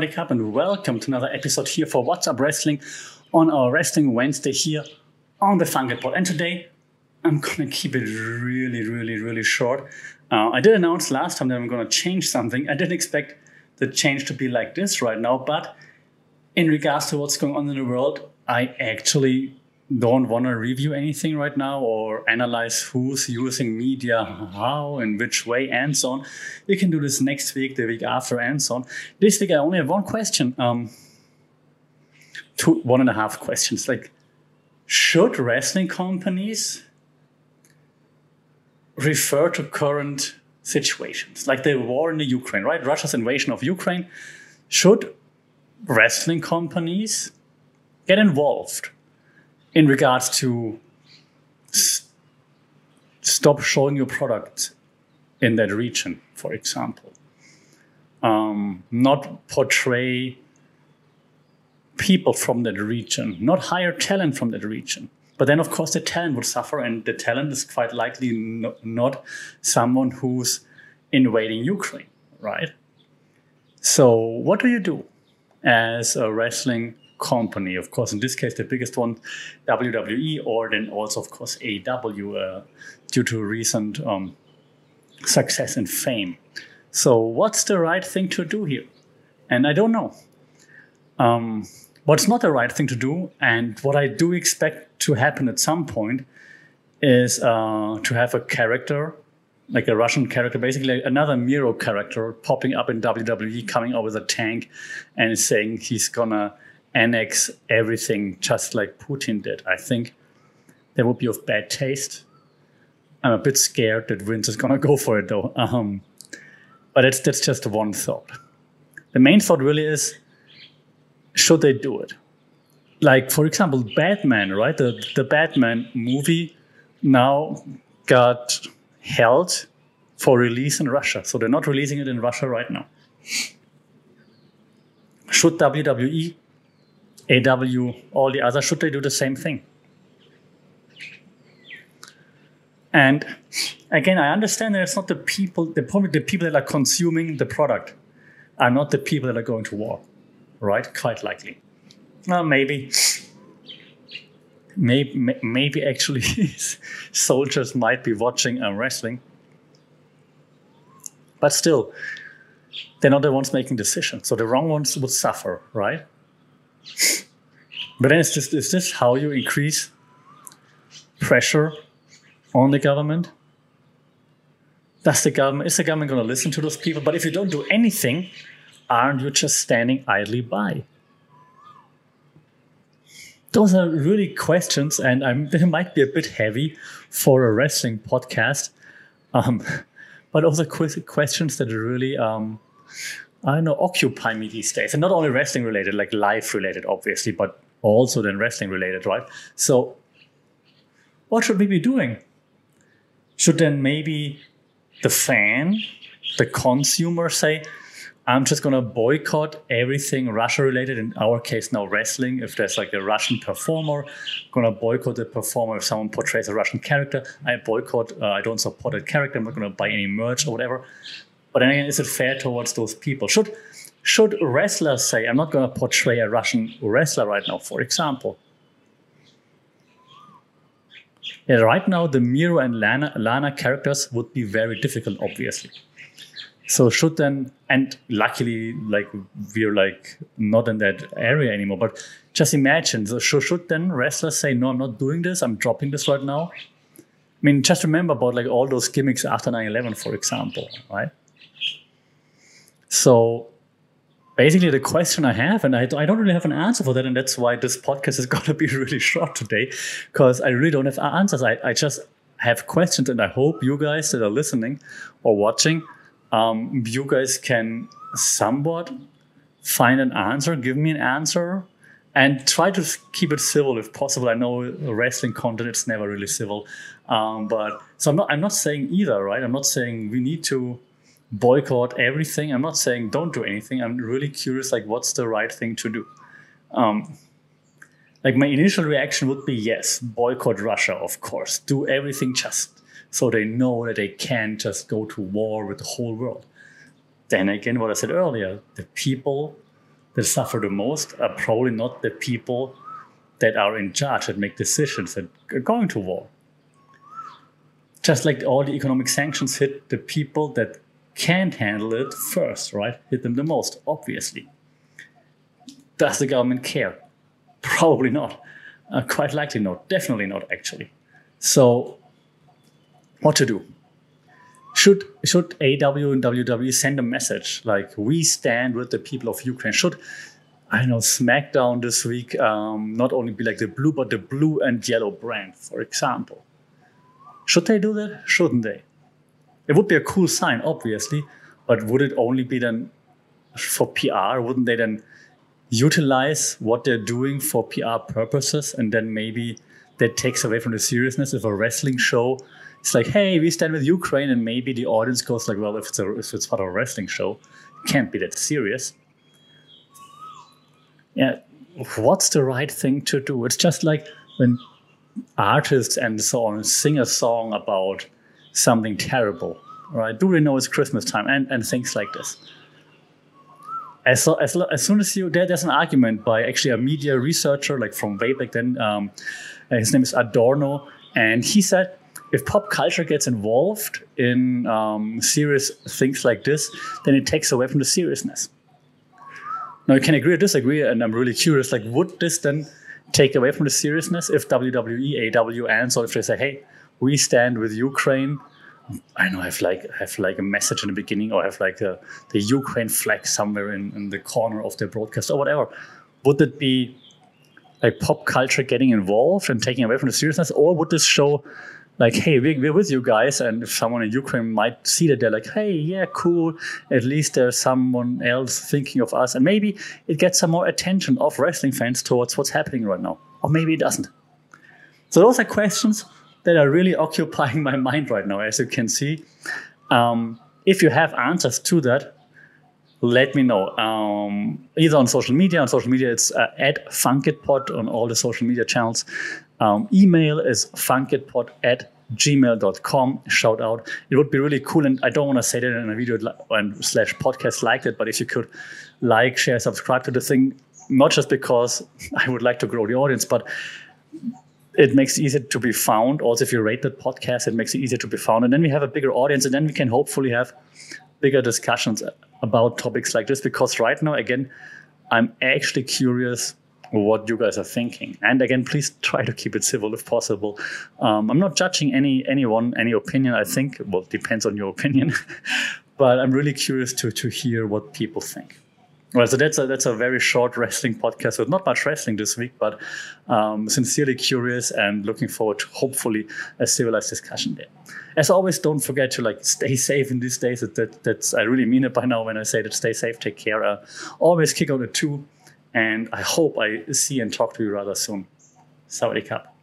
Wake Up and welcome to another episode here for What's Up Wrestling on our Wrestling Wednesday here on the Funk It Pod. And today I'm gonna keep it really, really, really short. Uh, I did announce last time that I'm gonna change something. I didn't expect the change to be like this right now, but in regards to what's going on in the world, I actually don't want to review anything right now or analyze who's using media how in which way and so on you can do this next week the week after and so on. This week i only have one question um two one and a half questions. Like should wrestling companies refer to current situations? Like the war in the ukraine right? Russia's invasion of ukraine. Should wrestling companies get involved in regards to s- stop showing your product in that region, for example. Um, not portray people from that region, not hire talent from that region. But then, of course, the talent would suffer, and the talent is quite likely no, not someone who's invading Ukraine, right? So, what do you do as a wrestling company. Of course, in this case, the biggest one, WWE, or then also, of course, AEW, uh, due to recent um, success and fame. So, what's the right thing to do here? And I don't know. Um, what's not the right thing to do, and what I do expect to happen at some point, is uh, to have a character like a Russian character, basically another Miro character popping up in WWE, coming out with a tank and saying he's gonna annex everything just like Putin did. I think that would be of bad taste. I'm a bit scared that Vince is gonna go for it though. Um, but it's that's just one thought. The main thought really is, should they do it? Like for example, Batman, right? The the Batman movie now got held for release in Russia, so they're not releasing it in Russia right now. Should WWE AEW, all the others, should they do the same thing? And again, I understand that it's not the people, the, the people that are consuming the product are not the people that are going to war, right? Quite likely. Well, maybe, maybe, maybe actually soldiers might be watching and wrestling. But still, they're not the ones making decisions. So the wrong ones would suffer, right? But then is this, is this how you increase pressure on the government? Does the government is the government going to listen to those people? But if you don't do anything, aren't you just standing idly by? Those are really questions, and I'm, they might be a bit heavy for a wrestling podcast, um, but also questions that really um, I don't know, occupy me these days. And not only wrestling related, like life related, obviously, but also then wrestling related, right? So, what should we be doing? Should then maybe the fan, the consumer say, I'm just going to boycott everything Russia related, in our case now wrestling. If there's like a Russian performer, going to boycott the performer. If someone portrays a Russian character, I boycott, uh, I don't support that character, I'm not going to buy any merch or whatever. But then again, is it fair towards those people? Should should wrestlers say, I'm not going to portray a Russian wrestler right now, for example? Yeah, right now, the Miro and Lana, Lana characters would be very difficult, obviously. So should then, and luckily, like we're like not in that area anymore. But just imagine, so should, then wrestlers say, no, I'm not doing this. I'm dropping this right now. I mean, just remember about like all those gimmicks after 9/11, for example, right? So basically the question I have, and I, I don't really have an answer for that, and that's why this podcast is going to be really short today, because I really don't have answers. I, I just have questions, and I hope you guys that are listening or watching, um, you guys can somewhat find an answer, give me an answer, and try to keep it civil if possible. I know wrestling content it's never really civil, um, but so I'm not I'm not saying either, right? I'm not saying we need to boycott everything. I'm not saying don't do anything. I'm really curious, like, what's the right thing to do? Um, like, my initial reaction would be yes, boycott Russia, of course. Do everything just so they know that they can't just go to war with the whole world. Then again, what I said earlier, the people that suffer the most are probably not the people that are in charge that make decisions that are going to war. Just like all the economic sanctions hit the people that can't handle it first, right? Hit them the most, obviously. Does the government care? Probably not. Uh, quite likely not. Definitely not, actually. So, what to do? Should should AEW and WWE send a message like we stand with the people of Ukraine? Should I know SmackDown this week um, not only be like the blue, but the blue and yellow brand, for example? Should they do that? Shouldn't they? It would be a cool sign, obviously, but would it only be then for PR? Wouldn't they then utilize what they're doing for PR purposes and then maybe that takes away from the seriousness of a wrestling show it's like, hey, we stand with Ukraine, and maybe the audience goes like, well, if it's a if it's part of a wrestling show, it can't be that serious. Yeah, what's the right thing to do? It's just like when artists and so on sing a song about something terrible, right? Do they know it's Christmas time and, and things like this? As, as, as soon as you there, there's an argument by actually a media researcher like from way back then. Um, his name is Adorno, and he said if pop culture gets involved in um, serious things like this, then it takes away from the seriousness. Now, you can agree or disagree, and I'm really curious. Like, would this then take away from the seriousness if WWE, AEW, so if they say, "Hey, we stand with Ukraine," I know I have like have like a message in the beginning, or have like a, the Ukraine flag somewhere in, in the corner of their broadcast, or whatever. Would it be like pop culture getting involved and taking away from the seriousness, or would this show like, hey, we're, with you guys. And if someone in Ukraine might see that, they're like, hey, yeah, cool. At least there's someone else thinking of us. And maybe it gets some more attention of wrestling fans towards what's happening right now. Or maybe it doesn't. So those are questions that are really occupying my mind right now, as you can see. Um, if you have answers to that, let me know. Um, either on social media. On social media, it's uh, at funkitpod on all the social media channels. Um, email is funkitpod at gmail.com. Shout out. It would be really cool. And I don't want to say that in a video and slash podcast like that, but if you could like, share, subscribe to the thing, not just because I would like to grow the audience, but it makes it easier to be found. Also, if you rate the podcast, it makes it easier to be found. And then we have a bigger audience, and then we can hopefully have bigger discussions about topics like this. Because right now, again, I'm actually curious what you guys are thinking. And again, please try to keep it civil if possible. Um, I'm not judging any anyone, any opinion. I think well, it depends on your opinion, but I'm really curious to to hear what people think. Well, so that's a that's a very short wrestling podcast with not much wrestling this week, but um, sincerely curious and looking forward to hopefully a civilized discussion there. As always, don't forget to like stay safe in these days. That, that that's I really mean it by now when I say that. Stay safe, take care. Uh, always kick out a two and I hope I see and talk to you rather soon. Sawadee Cup.